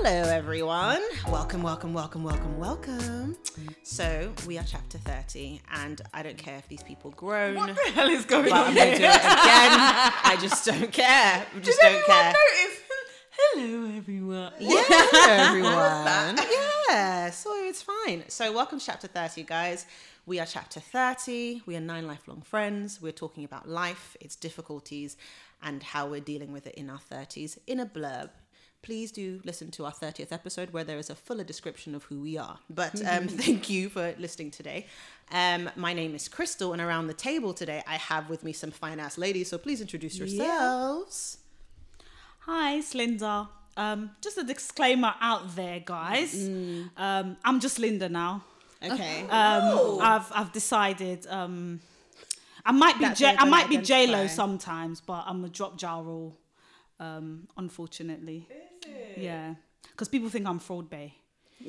Hello, everyone. Welcome, welcome, welcome, welcome, welcome. So, we are chapter 30, and I don't care if these people groan. What the hell is going but on I'm going to do it again. I just don't care. I just Did don't care. notice? Hello, everyone. Yeah, everyone. Yeah, so it's fine. So, welcome to chapter 30, guys. We are chapter 30. We are nine lifelong friends. We're talking about life, its difficulties, and how we're dealing with it in our 30s in a blurb. Please do listen to our 30th episode where there is a fuller description of who we are. But um, thank you for listening today. Um, my name is Crystal, and around the table today, I have with me some fine ass ladies. So, please introduce yourselves. Hi, it's Linda. Um, just a disclaimer out there, guys. Mm. Um, I'm just Linda now. Okay. Um, I've I've decided. Um, I might be That's J- I might be J Lo sometimes, but I'm a drop Ja Rule. Um, unfortunately. Yeah, because people think I'm fraud bay,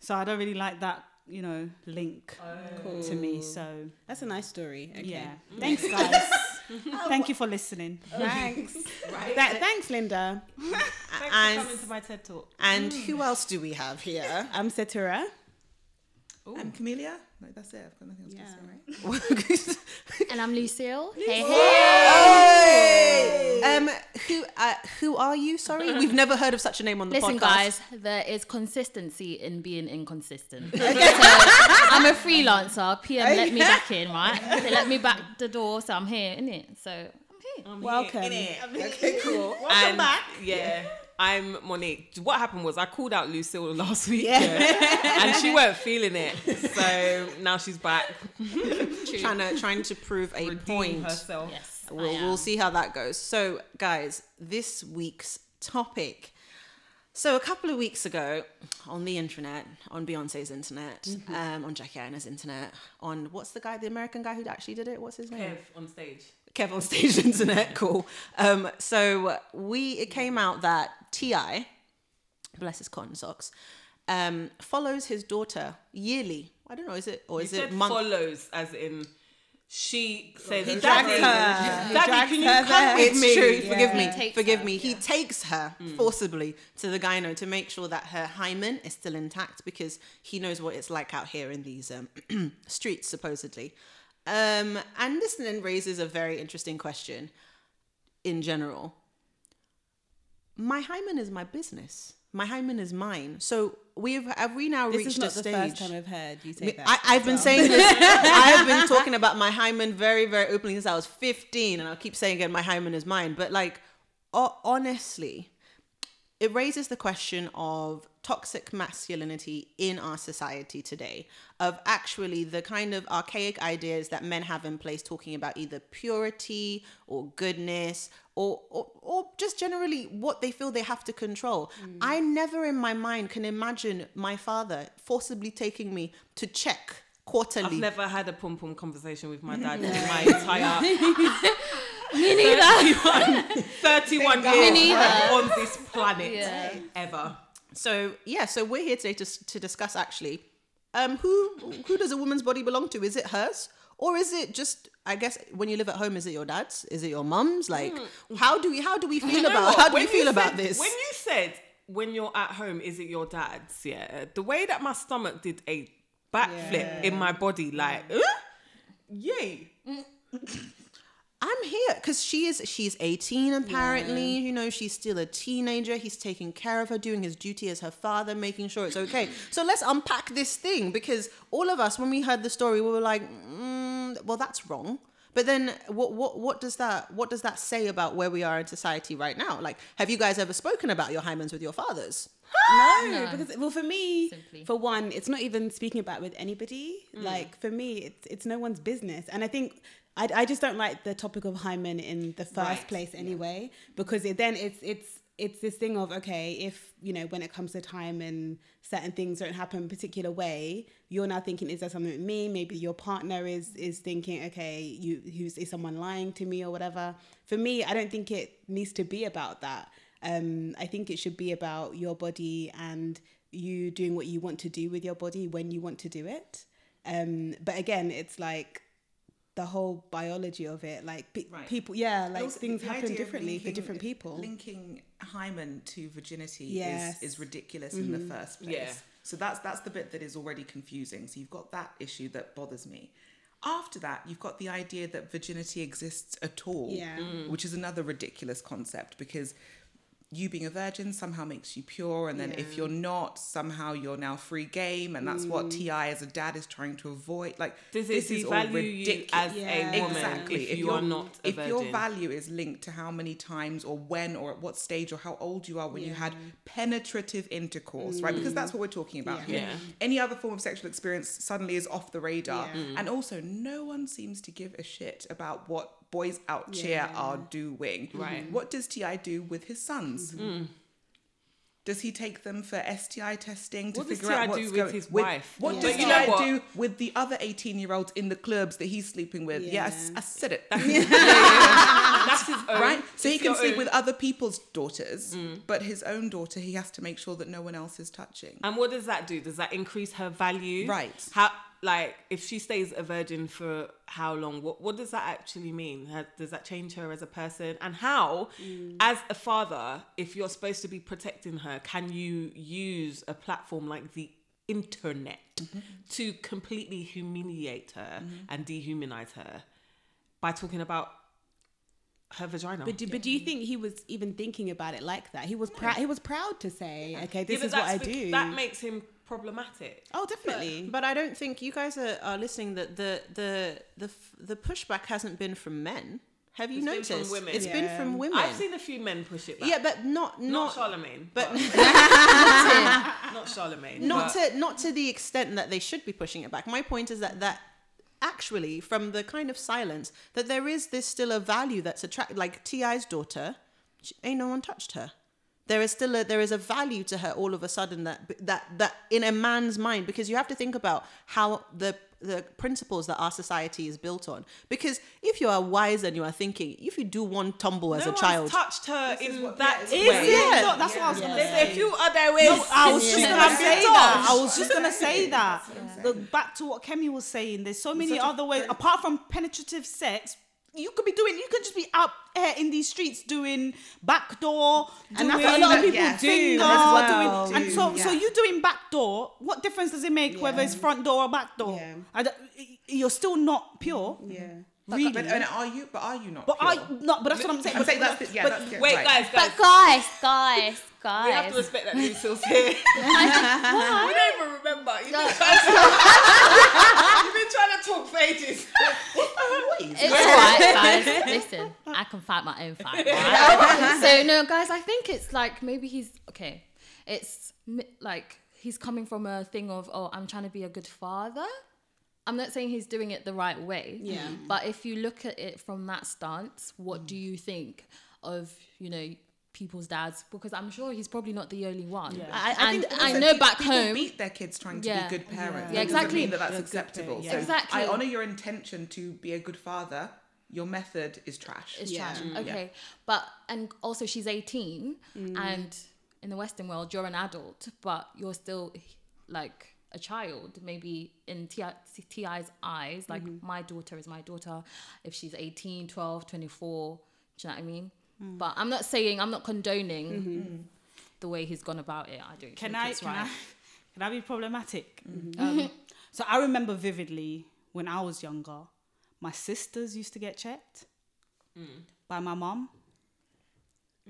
so I don't really like that. You know, link oh. to me. So That's a nice story. Okay. yeah, mm. thanks, guys. Oh, Thank you for listening. Thanks. That, thanks, Linda. Thanks And- for coming to my TED talk. And mm. who else do we have here? I'm Satura. I'm Camellia. Like that's it. I've got nothing else to say, right? And I'm Lucille. Hey, hey. um, who uh, who are you? Sorry, we've never heard of such a name on the Listen, podcast. guys, there is consistency in being inconsistent. so I'm a freelancer. PM let me back in, right? They let me back the door, so I'm here, innit? So I'm here. I'm Welcome. in here i'm Okay, cool. Welcome and, back. Yeah. I'm Monique. What happened was I called out Lucille last week, yeah. and she weren't feeling it. So now she's back. trying to trying to prove a Redeem point. herself. Yes. We'll, we'll see how that goes. So, guys, this week's topic. So, a couple of weeks ago, on the internet, on Beyonce's internet, Mm-hmm. um, on Jackie Aina's internet, on what's the guy, the American guy who actually did it? What's his name? Kev on stage. Kev on stage internet, cool. Um, so we it came out that Ti, bless his cotton socks, um, follows his daughter yearly. I don't know, is it or You is said it month? follows as in she says He Daddy, drags her. Daddy, drags can you her come there. with It's me? true. Forgive me. Takes Forgive her, me. He takes her forcibly to the gyno to make sure that her hymen is still intact because he knows what it's like out here in these um, streets, supposedly. Um, and this then raises a very interesting question in general. My hymen is my business. My hymen is mine. So we've have we now This reached is not a the stage? first time I've heard you say that. I, I've been saying this. I've been talking about my hymen very, very openly since I was 15, and I'll keep saying again, my hymen is mine. But like, ho- honestly, it raises the question of toxic masculinity in our society today of actually the kind of archaic ideas that men have in place talking about either purity or goodness or or, or just generally what they feel they have to control. Mm. I never in my mind can imagine my father forcibly taking me to check quarterly. I've never had a pom pom conversation with my dad in my entire Me neither. 31 Me years neither. on this planet Yeah. ever. So yeah, so we're here today to, to discuss actually, um, who who does a woman's body belong to? Is it hers or is it just? I guess when you live at home, is it your dad's? Is it your mum's? Like, how do we how do we feel You know about what? how do When we feel you about this? When you said when you're at home, is it your dad's? Yeah, the way that my stomach did a backflip in my body, like, huh? yay. I'm here because she is she's 18 apparently. You know, she's still a teenager. He's taking care of her, doing his duty as her father, making sure it's okay. so let's unpack this thing because all of us, when we heard the story, we were like, mm, well, that's wrong. But then, what what what does that what does that say about where we are in society right now? Like, have you guys ever spoken about your hymens with your fathers? no, because well, for me, Simply. for one, it's not even speaking about with anybody. Like for me, it's it's no one's business, and I think. I, I just don't like the topic of hymen in the first Right. place anyway because it, then it's it's it's this thing of okay if you know when it comes to time and certain things don't happen a particular way you're now thinking is there something with me? Maybe your partner is is thinking okay you who's is someone lying to me or whatever. For me i don't think it needs to be about that. Um i think it should be about your body and you doing what you want to do with your body when you want to do it. Um but again it's like the whole biology of it. Like pe- Right. people, yeah, like also things happen idea of differently for different people. Linking hymen to virginity Yes. Mm-hmm. is, is ridiculous in the first place. Yeah. So that's that's the bit that is already confusing. So you've got that issue that bothers me. After that, you've got the idea that virginity exists at all, Yeah. which is another ridiculous concept because you being a virgin somehow makes you pure, and then if you're not, somehow you're now free game, and that's Mm. what Ti as a dad is trying to avoid. Like Does this is all you ridiculous. as Yeah. a woman Exactly. if, you your- are not a if virgin? your value is linked to how many times or when or at what stage or how old you are when you had penetrative intercourse, right? Because that's what we're talking about Yeah. here. Yeah. Any other form of sexual experience suddenly is off the radar. Yeah. Mm. And also, no one seems to give a shit about what boys out here Yeah. are doing. Right. What does Ti do with his sons? Mm. Does he take them for STI testing to What does figure out T.I. what's do with his with- wife? What Yeah. does you T.I. do with the other 18 year olds in the clubs that he's sleeping with? Yeah, Yeah. I, said it. That's his own. right? So he can sleep own. with other people's daughters, but his own daughter, he has to make sure that no one else is touching. And what does that do? Does that increase her value? Right. How like if she stays a virgin for how long? What what does that actually mean? Ha- Does that change her as a person? And how, mm. as a father, if you're supposed to be protecting her, can you use a platform like the internet mm-hmm. to completely humiliate her mm-hmm. and dehumanize her by talking about her vagina? But do, but do you think he was even thinking about it like that? He was proud. He was proud to say, "Okay, this but is what I that's do." That makes him problematic. oh, definitely. But I don't think you guys are, are listening that the the the the pushback hasn't been from men. Have you It's been noticed? from women. It's been from women. I've seen a few men push it back. yeah, but not not, not Charlamagne, but not Charlamagne. not but- to not to the extent that they should be pushing it back. My point is that that actually from the kind of silence that there is this still a value that's attracted like Ti's daughter she, ain't no one touched her there is still a there is a value to her all of a sudden that that that in a man's mind because you have to think about how the the principles that our society is built on because if you are wise and you are thinking if you do one tumble as a child touched her in what- that yeah, way. Is Yeah. it? No, that's what I was gonna There's say. a few other ways. No, I was just she gonna say that. I was just gonna say that. The, back to what Kemi was saying. There's so many such a other ways apart from penetrative sex. You could be doing. You could just be out in these streets doing backdoor, And that's what a lot of people finger, do well. doing- and so, so yeah. you doing backdoor. What difference does it make whether it's front door or back door? Yeah. I you're still not pure. yeah. Really. But and are you? But are you not? But pure? I no, but that's what I'm saying. I'm But- saying that's the, yeah. but- that's, yeah, Wait, right. guys, guys. But guys, guys, we have to respect that Lucille's here. Why? we don't even remember. You've No. been, trying to, you've been trying to talk for ages. It's alright, guys. Listen, I can fight my own fight. Right? so no, guys, I think it's like maybe he's okay. It's like he's coming from a thing of oh, I'm trying to be a good father. I'm not saying he's doing it the right way. Yeah. Mm-hmm. But if you look at it from that stance, what do mm. you think of you know? People's dads, because I'm sure he's probably not the only one. I, and think I know back people home, beat their kids trying to Yeah. be good parents. Yeah, That doesn't exactly. mean that that's They're good acceptable. So. Exactly. I honor your intention to be a good father. Your method is trash. It's Yeah. trash. Mm, Okay. But and also she's 18 mm. and in the Western world you're an adult, but you're still like a child, maybe in T- TI's eyes. Like mm-hmm. my daughter is my daughter. If she's 18, 12, 24, do you know what I mean? Mm. But I'm not saying I'm not condoning mm-hmm. mm. the way he's gone about it. I don't Can think I, it's can right. I can I be problematic? Mm-hmm. Um, so I remember vividly when I was younger, my sisters used to get checked mm. by my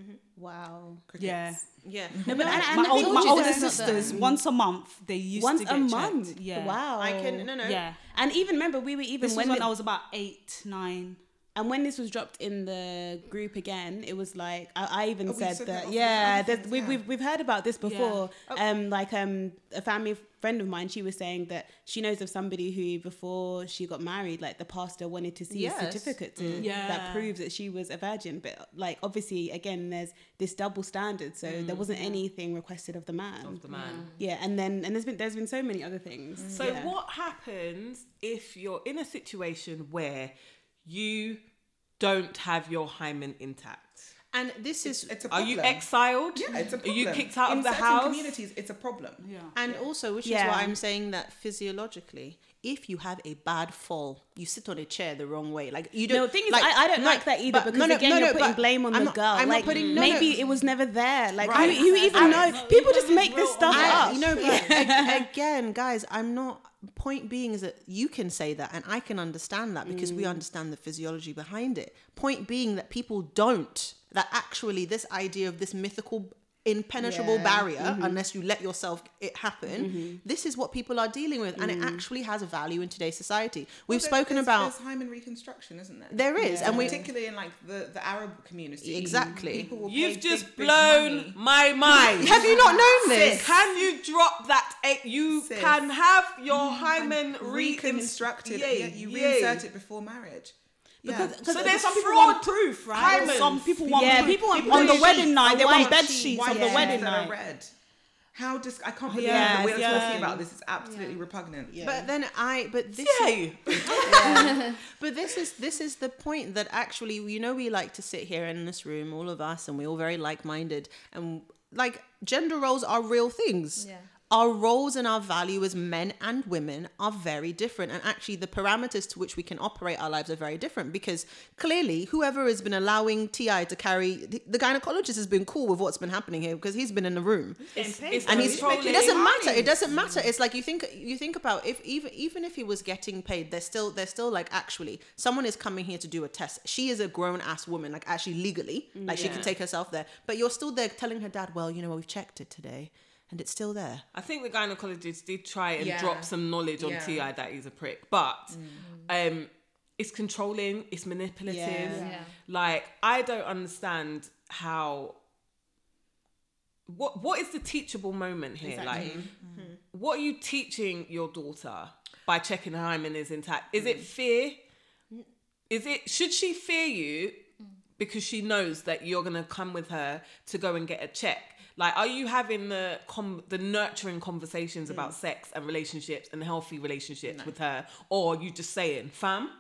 mum. Wow. Yeah. yeah No, but and, and my old, my older sisters, once a month, they used once to a get month. checked. Yeah. Wow. I can no no Yeah. And even remember, we were even This was when, when the- I was about eight, nine. And when this was dropped in the group again, it was like I, I even Oh, said, said that. that yeah, things, we've, yeah. we've we've heard about this before. Oh. Um, like um, a family friend of mine, she was saying that she knows of somebody who before she got married, like the pastor wanted to see Yes. a certificate to Yeah. that proves that she was a virgin. But like obviously, again, there's this double standard, so Mm. there wasn't anything requested of the man. Of the man. Yeah, and then and there's been there's been so many other things. So Yeah. what happens if you're in a situation where you don't have your hymen intact? and this is It's a Are you exiled? Yeah, it's a problem. Are you kicked out In of the certain house? communities, it's a problem. Yeah. And also, which is why I'm saying that physiologically, if you have a bad fall, you sit on a chair the wrong way. Like you don't. the thing is, like, I, I don't no, like that either but- because no, no, again, no, you're putting blame on I'm the not- girl. I'm not putting- no, no. maybe it was never there. Like Right. who, who even I- knows? no, People just make this stuff I, up. you know, but ag- again, guys, I'm not. Point being is that you can say that, and I can understand that because we mm. understand the physiology behind it. Point being that people don't. That actually, this idea of this mythical impenetrable Yeah. barrier mm-hmm. unless you let yourself it happen mm-hmm. this is what people are dealing with and it mm. actually has a value in today's society we've There- spoken there's, about there's hymen reconstruction, isn't there? There is, and we- particularly in like the, the Arab community. Exactly. People will You've pay just big, big blown money. my mind. have you not known this Can you drop that? eight? You Sis. can have your hymen reconstructed. Yay, Yeah, you yay. reinsert it before marriage. Yeah. Because- because So there's some people fraud want proof, right? Hymen. Some people want Yeah, proof. people want on the proof. wedding night. They A want white bed sheet, sheets white of the wedding night. red. How dis- I can't oh, believe Yes, that we're yeah. talking about this. It's absolutely repugnant. but then i but this Yay. But this is this is the point that actually you know we like to sit here in this room, all of us, and we're all very like minded, and like gender roles are real things. Yeah. Our roles and our value as men and women are very different, and actually the parameters to which we can operate our lives are very different. Because clearly, whoever has been allowing Ti to carry the, the gynecologist has been cool with what's been happening here because he's been in the room. It's and he's it doesn't matter it doesn't matter. It's like you think you think about if even even if he was getting paid there's still there's still like actually someone is coming here to do a test. She is a grown ass woman like actually legally like she can take herself there. But you're still there telling her dad well you know we've checked it today and it's still there I think the gynecologist did try and Yeah. drop some knowledge on Yeah. Ti that he's a prick, but mm. um, it's controlling, it's manipulative. Yeah. Yeah. Like I don't understand how. What what is the teachable moment here? Like, mm-hmm. Mm-hmm. what are you teaching your daughter by checking her hymen is intact? Is it mm. fear? Is it should she fear you because she knows that you're gonna come with her to go and get a check? Like, are you having the com- the nurturing conversations about sex and relationships and healthy relationships with her, or are you just saying, "Fam,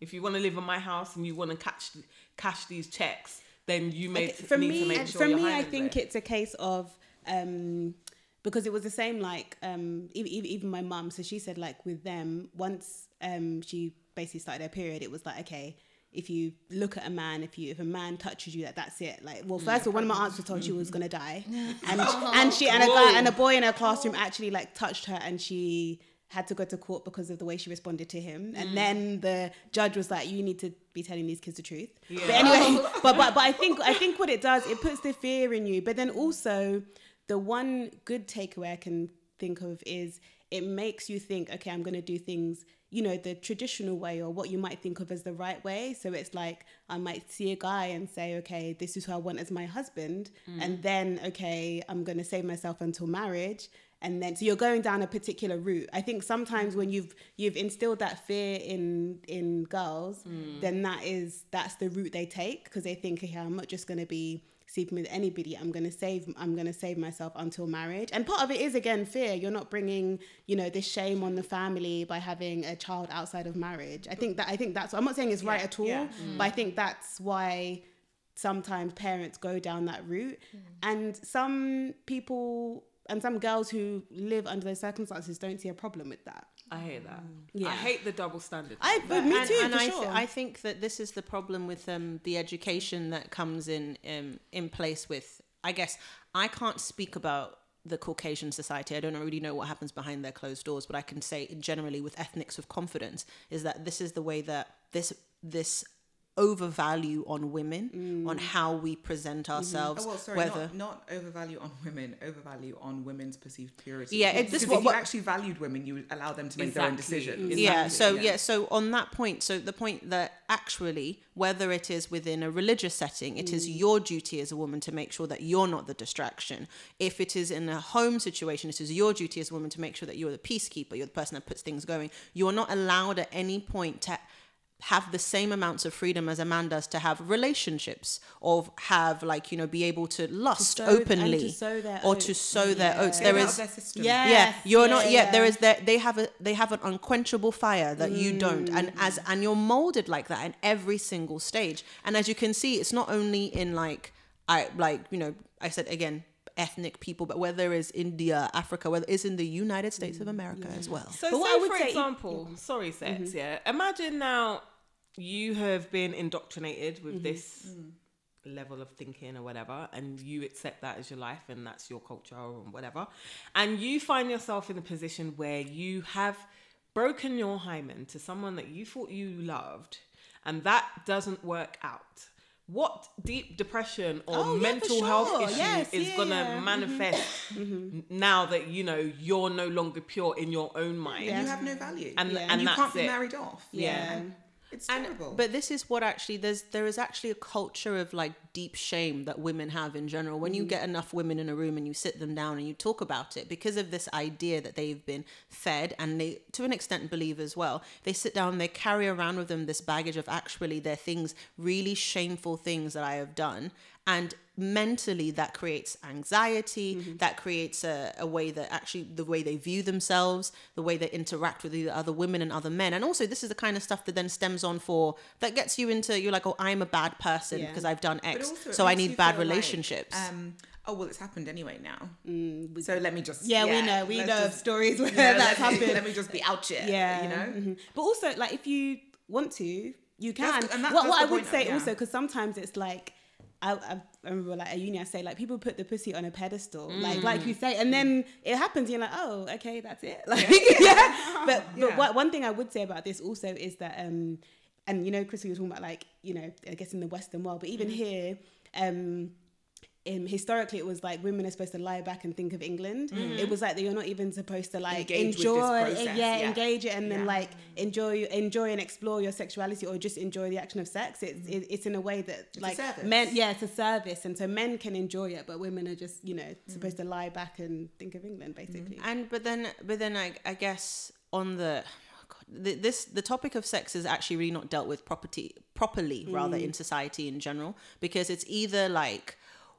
if you want to live in my house and you want to catch cash these checks, then you may for need me, to make sure for me, I think there. it's a case of um, because it was the same. Like um, even, even my mum, so she said like with them once um, she basically started her period, it was like okay. If you look at a man, if you if a man touches you, that that's it. Like, well, mm. first of all, one of my aunts was told she was gonna die, and and she and a guy and a boy in her classroom actually like touched her, and she had to go to court because of the way she responded to him. And mm. then the judge was like, "You need to be telling these kids the truth." But anyway, but but but I think I think what it does, it puts the fear in you. But then also, the one good takeaway I can think of is it makes you think, okay, I'm going to do things, you know, the traditional way or what you might think of as the right way. So it's like I might see a guy and say, okay, this is who I want as my husband, mm. and then okay, I'm going to save myself until marriage. And then so you're going down a particular route. I think sometimes when you've you've instilled that fear in in girls mm. then that is that's the route they take. Because they think okay i'm not just going to be sleeping with anybody i'm going to save i'm going to save myself until marriage. And part of it is again fear. You're not bringing you know this shame on the family by having a child outside of marriage. I think that i think that's i'm not saying it's right at all yeah. but i think that's why sometimes parents go down that route. Mm. And some people and some girls who live under those circumstances don't see a problem with that I hate that. Yeah. I hate the double standard. i but me and, too and for I, sure th- I think that this is the problem with um, the education that comes in um, in place with i guess i can't speak about the caucasian society i don't really know what happens behind their closed doors but i can say generally with ethnics with confidence is that this is the way that this this overvalue on women mm. on how we present mm-hmm. ourselves Oh, well, sorry, whether not, not overvalue on women, overvalue on women's perceived purity. Yeah, it- this because is if what- you what- actually valued women, you would allow them to make their own Exactly. decisions. yeah so yeah. so on that point so the point that actually whether it is within a religious setting it is mm. your duty as a woman to make sure that you're not the distraction if it is in a home situation it is your duty as a woman to make sure that you're the peacekeeper you're the person that puts things going you're not allowed at any point to have the same amounts of freedom as a man does to have relationships or have like you know be able to lust sow- and to openly sow their or oats. to sow their oats Get there out is of their system. Yeah. yeah you're yeah, not yet there yeah. is that they have a they have an unquenchable fire that you mm. don't and as and you're molded like that in every single stage and as you can see it's not only in like i like you know i said again ethnic people, but whether it's India, Africa, whether it's in the United States of mm, America as well. So, But what say I would for say- example, sorry, sex. Mm-hmm. Yeah, imagine now you have been indoctrinated with mm-hmm. this mm. level of thinking or whatever, and you accept that as your life and that's your culture or whatever, and you find yourself in a position where you have broken your hymen to someone that you thought you loved, and that doesn't work out. What deep depression or Oh, yeah, mental sure. health issue Yes, is yeah, gonna yeah. Mm-hmm. manifest mm-hmm. now that you know you're no longer pure in your own mind? You have no value. And- Yeah. and and you that's can't be it. married off. Yeah. It's And, terrible. but this is what actually there's there is actually a culture of like deep shame that women have in general. When you mm. get enough women in a room and you sit them down and you talk about it because of this idea that they've been fed and they to an extent believe as well they sit down they carry around with them this baggage of actually they're things really shameful things that i have done. And mentally that creates anxiety mm-hmm. that creates a, a way that actually the way they view themselves the way they interact with either other women and other men. And also this is the kind of stuff that then stems on for that gets you into you're like oh i'm a bad person Yeah. because i've done x also so i need bad feel like, relationships um, oh well, it's happened anyway now. so let me just. Yeah, we know. We know just- stories where yeah, that's happened. Let me just be out here. Yeah, you know. mhm. But also, like, if you want to, you can. That's and that- what what I would say yeah. also, because sometimes it's like. I, I remember like at uni I say like people put the pussy on a pedestal like like you say and then it happens you're like oh okay that's it like yeah, but but Yeah. what, one thing I would say about this also is that um and you know Chris we were talking about like you know I guess in the Western world but even mm. here um um, historically it was like women are supposed to lie back and think of England. Mm. It was like that you're not even supposed to like Engage enjoy, eh, process, yeah, yeah. engage it and then Yeah. like enjoy, enjoy and explore your sexuality or just enjoy the action of sex. It's mm. it, it's in a way that a like men, yeah, it's a service, and so men can enjoy it, but women are just you know supposed to lie back and think of England basically. and but then but then i, I guess on the the- this the topic of sex is actually really not dealt with property properly rather in mm. society in general because it's either like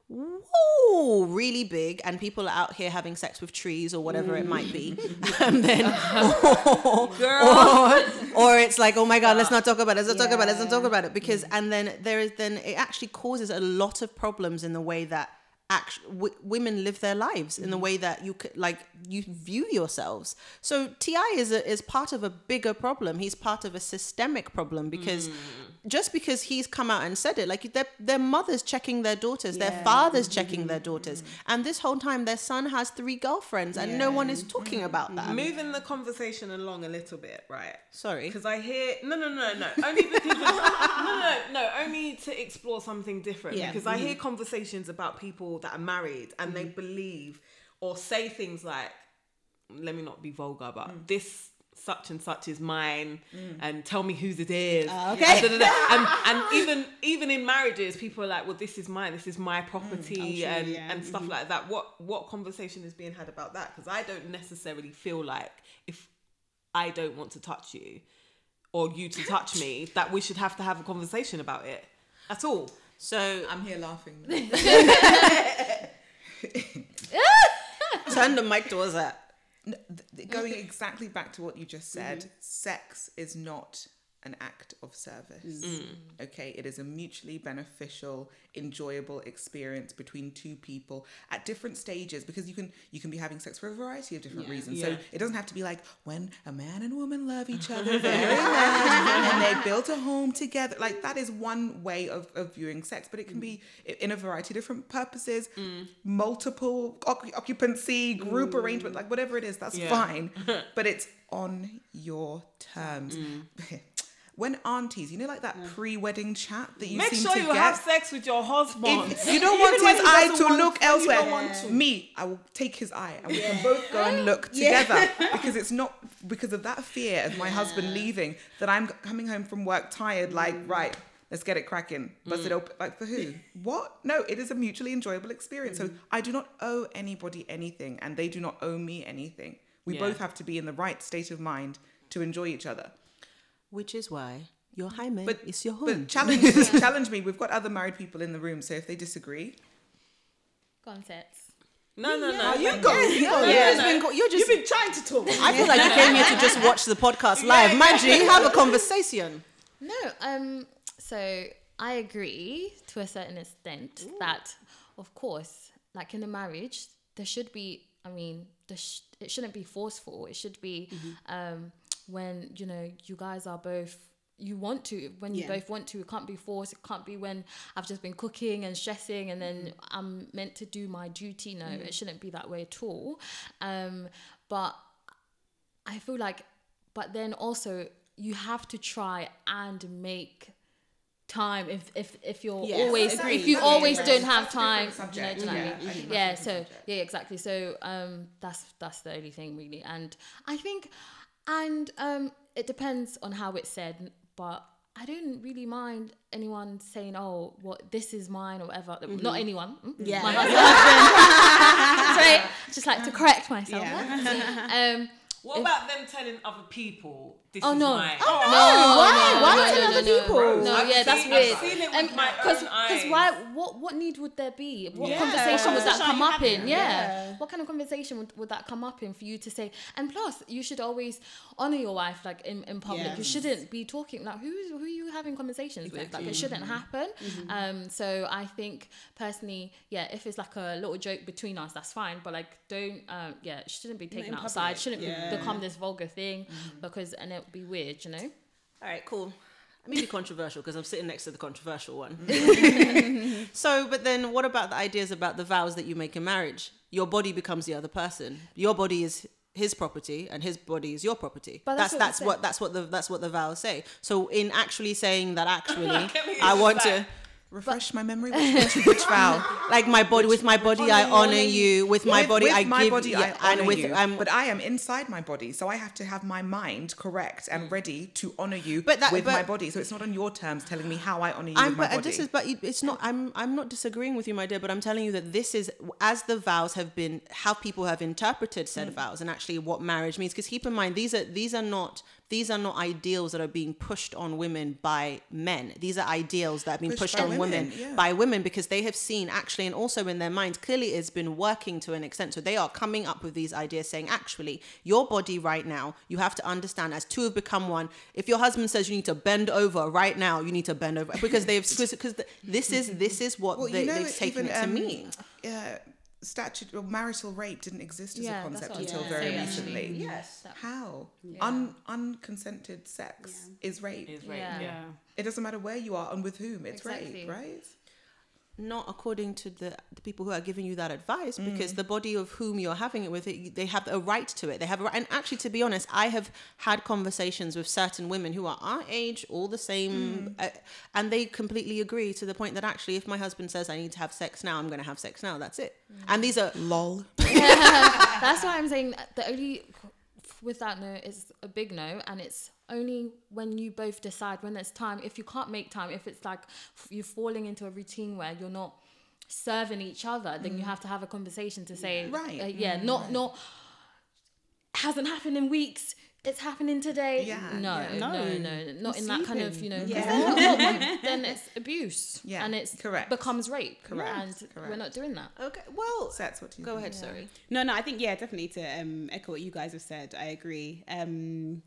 whoa really big and people are out here having sex with trees or whatever it might be mm. and then or, or, or it's like oh my god let's not talk about it let's not talk about it let's not talk about it because and then there is then it actually causes a lot of problems in the way that act- w- women live their lives in the mm. way that you could like you view yourselves so ti is a, is part of a bigger problem he's part of a systemic problem because mm. just because he's come out and said it like their, their mothers checking their daughters their fathers checking mm-hmm. their daughters and this whole time their son has three girlfriends and no one is talking about that Moving the conversation along a little bit, right? sorry Because I hear no, no, no, no. Only because of, no, no, no. Only to explore something different. Yeah. Because I hear mm. conversations about people that are married and they mm. believe or say things like, "Let me not be vulgar, but mm. this." Such and such is mine, mm. and tell me whose it is. Ah, okay. And, and, and even even in marriages, people are like, "Well, this is mine. This is my property," Oh, true, and yeah. and mm-hmm. stuff like that. What what conversation is being had about that? Because I don't necessarily feel like if I don't want to touch you or you to touch me, that we should have to have a conversation about it at all. So I'm here laughing. turn the mic towards that going exactly back to what you just said, mm-hmm. sex is not an act of service. Mm. Okay, it is a mutually beneficial, enjoyable experience between two people at different stages because you can you can be having sex for a variety of different reasons. Yeah. So it doesn't have to be like when a man and woman love each other very much and they built a home together. Like that is one way of, of viewing sex, but it can mm. be in a variety of different purposes, mm. multiple occ- occupancy, group arrangement, like whatever it is, that's Yeah. fine. but it's on your terms. When aunties, you know, like that pre-wedding chat that you Make seem sure to you get. have sex with your husband. If you don't want his eye to look elsewhere, to. me, I will take his eye and we can both go and look together because it's not because of that fear of my husband leaving that I'm coming home from work tired. Like, right, let's get it cracking, bust Mm. it open. Like for who? what? No, it is a mutually enjoyable experience. Mm. So I do not owe anybody anything, and they do not owe me anything. We Yeah. both have to be in the right state of mind to enjoy each other. Which is why your hymen But is your home But challenge, challenge me. We've got other married people in the room, so if they disagree, Concepts. No, no, no. you Thank go. you. You Yeah, you've yeah, just no. been go- you're just. You've been trying to talk. I feel like you came here to just watch the podcast live. Manji, have a conversation. No, um, so I agree to a certain extent that, of course, like in a marriage, there should be. I mean, there sh- it shouldn't be forceful. It should be um, when you know you guys are both. You want to when you Yeah. both want to. It can't be forced. It can't be when I've just been cooking and stressing and then I'm meant to do my duty. No, it shouldn't be that way at all. Um, but I feel like, but then also you have to try and make time if if if you're always if you That's always don't have That's a different time you know, do you what I Yeah, mean? I a yeah so subject. yeah exactly so um that's that's the only thing really and i think and um it depends on how it's said but I don't really mind anyone saying, "Oh, what this is mine" or whatever. Not anyone. mm, Yeah. my husband. Sorry, just like to correct myself. um, What about them telling other people this Oh no! mine? Oh no! why? No, Why no, no, other no, people? No, I've yeah, that's weird. I've seen it with my Cause, own 'cause eyes. why? What what need would there be? What Yeah. conversation would that come up in? Yeah. Yeah. What kind of conversation would, would that come up in for you to say? And plus, you should always honor your wife, like in, in public. You shouldn't be talking like who's who are you having conversations with? Like it shouldn't happen. Um. So I think personally, yeah, if it's like a little joke between us, that's fine. But like, don't. Um. Yeah, it shouldn't be taken outside. public. Shouldn't be, become this vulgar thing because and it would be weird, you know. All right, cool. Let me be controversial because I'm sitting next to the controversial one. so, but then what about the ideas about the vows that you make in marriage? Your body becomes the other person. Your body is his property and his body is your property. But that's that's that's what what, that's what the that's what the vows say. So in actually saying that actually I want to Refresh my memory. Which, which, which vow? like my body with my body I honor you with my With- body with I my give body yeah, I honor and with you, um, but I am inside my body, so I have to have my mind correct and ready to honor you But that- with but- my body. So it's not on your terms telling me how I honor you I'm, with my but body. this is, but it's not. I'm, I'm not disagreeing with you, my dear. But I'm telling you that this is as the vows have been, how people have interpreted Mm. said vows, and actually what marriage means. Because keep in mind, these are these are not these are not ideals that are being pushed on women by men. These are ideals that have been Pushed pushed, on women, women yeah. by women because they have seen actually, and also in their minds, clearly it's been working to an extent. So they are coming up with these ideas, saying actually, your body right now, you have to understand as two have become one. If your husband says you need to bend over right now, you need to bend over because they've because this is this is what well, they, you know, they've taken even, it to um, mean. Uh, statute or marital rape didn't exist as Yeah, a concept what I was until gonna very say, recently. Mm-hmm. Yes. How Un, unconsented sex is rape. Is rape. Yeah. Yeah. It doesn't matter where you are and with whom. It's Exactly. rape, right? Not according to the, the people who are giving you that advice, because Mm. the body of whom you're having it with, it, they have a right to it. They have a right. And actually, to be honest, I have had conversations with certain women who are our age, all the same, Mm. uh, and they completely agree to the point that actually, if my husband says I need to have sex now, I'm going to have sex now. That's it. And these are Lol. That's why I'm saying the only with that no is a big no, and it's only when you both decide when it's time. If you can't make time, if it's like you're falling into a routine where you're not serving each other, then you have to have a conversation to say, Right. uh, yeah, not not hasn't happened in weeks. It's happening today. Yeah, no, yeah. no, no, No. not in that kind of you know. 'cause Yeah. Then, what- then it's abuse. Yeah, and it's correct. becomes rape. Correct, and we're not doing that. okay. Well, So that's what you go think. ahead. Sorry. No, no, I think yeah, definitely to um, echo what you guys have said. I agree. Um,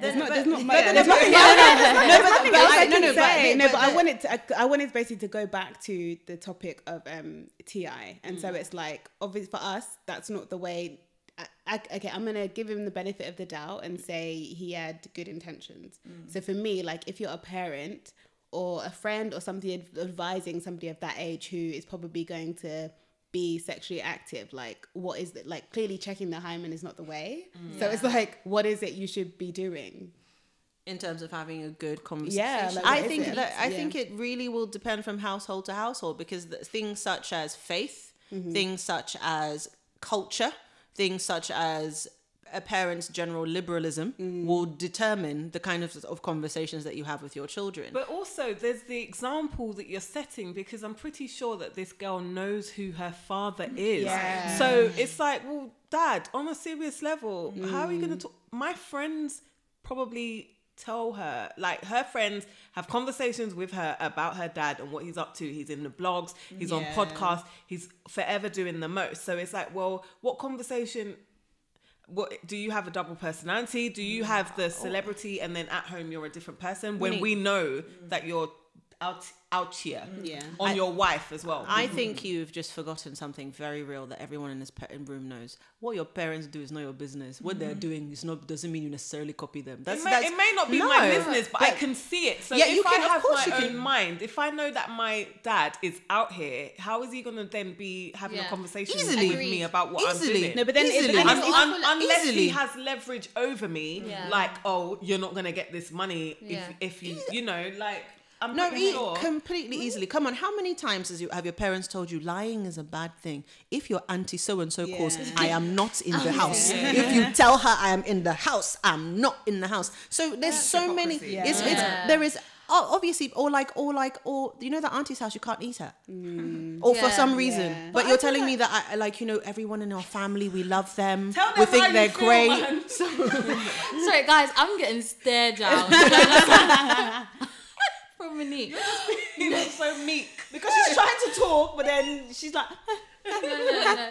there's not, there's much. no, there's no, not- but- no, no, I- I no, can but- No, but but I wanted to. I, I wanted basically to go back to the topic of um, Ti, and Mm. so it's like obvious for us. That's not the way. I, I, okay, I'm gonna give him the benefit of the doubt and say he had good intentions. Mm. So for me, like if you're a parent or a friend or somebody ad- advising somebody of that age who is probably going to be sexually active, like what is it? Like clearly checking the hymen is not the way. So it's like, what is it you should be doing? in terms of having a good conversation. Yeah, like, I think it? that I Yeah. think it really will depend from household to household because things such as faith, Mm-hmm. things such as culture, things such as a parent's general liberalism Mm. will determine the kind of, of conversations that you have with your children. But also, there's the example that you're setting because I'm pretty sure that this girl knows who her father is. Yeah. So it's like, well, dad, on a serious level, how are you going to talk? My friends probably tell her, like, her friends have conversations with her about her dad and what he's up to. He's in the blogs, he's on Yeah. podcasts, he's forever doing the most. So it's like, well, what conversation what do you have a double personality? Do you mm. have the oh. celebrity and then at home you're a different person? When we know mm. that you're out out here mm, Yeah. on your wife as well. I think you've just forgotten something very real that everyone in this pe- room knows. What your parents do is not your business. What they're mm. doing is not doesn't mean you necessarily copy them. That's, it, may, that's it may not be no, my business, but, I can see it. So Yeah, if you can- I of have course my you own can. mind, if I know that my dad is out here, how is he going to then be having a conversation Easily. with me about what Easily. I'm doing? No, but then Easily. But then Un- it's un- I feel like- unless Easily. he has leverage over me, Yeah. like oh, you're not gonna get this money Yeah. if if you you know like I'm No, e- sure. completely easily. Come on, how many times has you, have your parents told you lying is a bad thing? If your auntie so and so calls, Yeah. I am not in the house. If you tell her I am in the house, I'm not in the house. So there's so many. hypocrisy. It's, Yeah. it's there is oh, obviously or like or like or you know the auntie's house you can't eat at, or for some reason. Yeah. But, you're telling me that I, like you know everyone in our family we love them. Tell we them think they're great. man. Sorry, guys, I'm getting stared down from Monique. He looks so meek. because she's trying to talk, but then she's like, no, no, no.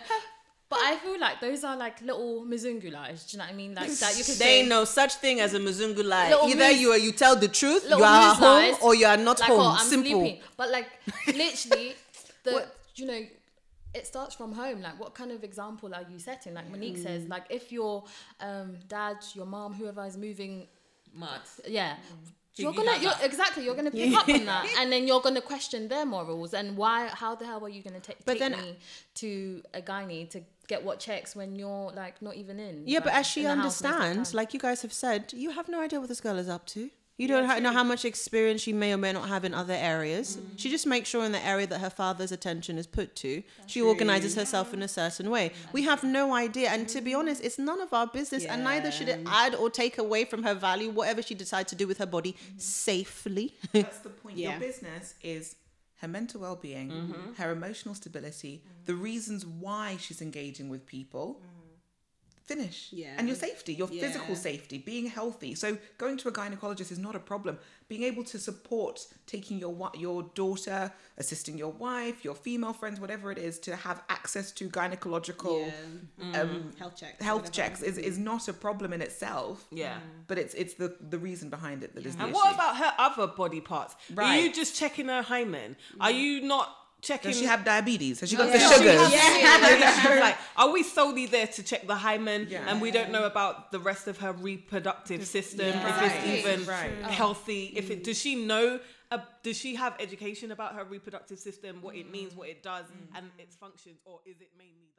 But I feel like those are like little mizungulas. Do you know what I mean? Like that you could There ain't no such thing as a muzungu lie. Little Either moves- you are, you tell the truth, you are at home, lies, or you are not like, home. oh, I'm Simple. sleeping. But like literally, the you know, it starts from home. Like, what kind of example are you setting? Like Monique says, like if your um, dad, your mom, whoever is moving, Mad. yeah. You're you gonna, you're, exactly. You're gonna pick up on that, and then you're gonna question their morals and why. How the hell are you gonna ta- But take then- me to a gynae to get what checks when you're like not even in? Yeah, but as she in the house most of the understands, like you guys have said, you have no idea what this girl is up to. You don't ha- know how much experience she may or may not have in other areas. Mm. She just makes sure in the area that her father's attention is put to, she organizes herself in a certain way. We have no idea, and to be honest, it's none of our business, and neither should it add or take away from her value, whatever she decides to do with her body safely. That's the point. Yeah. Your business is her mental well being, Mm-hmm. her emotional stability, the reasons why she's engaging with people. Finish. Yeah. And your safety, your physical safety, being healthy. So going to a gynecologist is not a problem. Being able to support taking your wa- your daughter, assisting your wife, your female friends, whatever it is, to have access to gynecological um, health checks. health whatever. checks is, is not a problem in itself. Yeah. But it's it's the the reason behind it that is the And issue. what about her other body parts? Are you just checking her hymen? Are you not checking? Does she have diabetes? Has she got Yeah. the Does she sugars? have- like, are we solely there to check the hymen, Yeah. and we don't know about the rest of her reproductive system, if Right. it's even Right. healthy? If it does she know? Uh, does she have education about her reproductive system, what it means, what it does, and its functions, or is it mainly the